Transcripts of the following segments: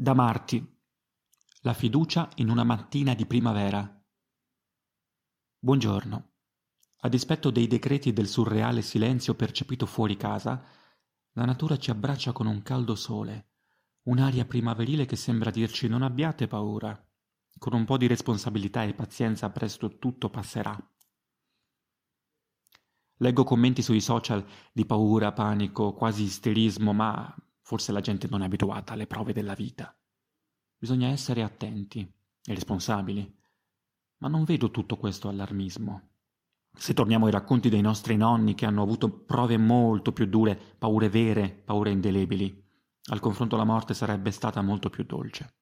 Da Marti. La fiducia in una mattina di primavera. Buongiorno. A dispetto dei decreti del surreale silenzio percepito fuori casa, la natura ci abbraccia con un caldo sole, un'aria primaverile che sembra dirci non abbiate paura. Con un po' di responsabilità e pazienza presto tutto passerà. Leggo commenti sui social di paura, panico, quasi isterismo, ma Forse la gente non è abituata alle prove della vita. Bisogna essere attenti e responsabili. Ma non vedo tutto questo allarmismo. Se torniamo ai racconti dei nostri nonni che hanno avuto prove molto più dure, paure vere, paure indelebili, al confronto la morte sarebbe stata molto più dolce.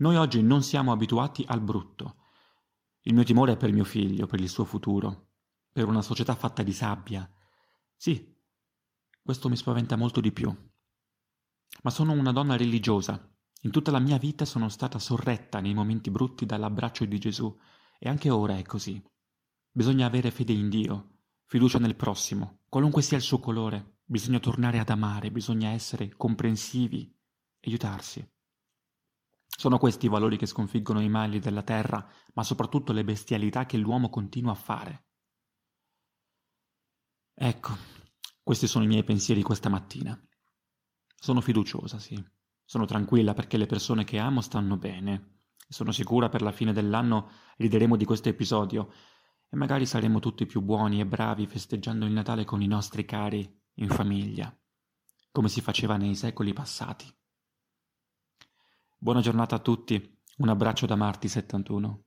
Noi oggi non siamo abituati al brutto. Il mio timore è per mio figlio, per il suo futuro, per una società fatta di sabbia. Sì, questo mi spaventa molto di più. Ma sono una donna religiosa. In tutta la mia vita sono stata sorretta nei momenti brutti dall'abbraccio di Gesù e anche ora è così. Bisogna avere fede in Dio, fiducia nel prossimo, qualunque sia il suo colore. Bisogna tornare ad amare, bisogna essere comprensivi, aiutarsi. Sono questi i valori che sconfiggono i mali della terra, ma soprattutto le bestialità che l'uomo continua a fare. Ecco, questi sono i miei pensieri questa mattina. Sono fiduciosa, sì. Sono tranquilla perché le persone che amo stanno bene. Sono sicura per la fine dell'anno rideremo di questo episodio e magari saremo tutti più buoni e bravi festeggiando il Natale con i nostri cari in famiglia, come si faceva nei secoli passati. Buona giornata a tutti, un abbraccio da Marti 71.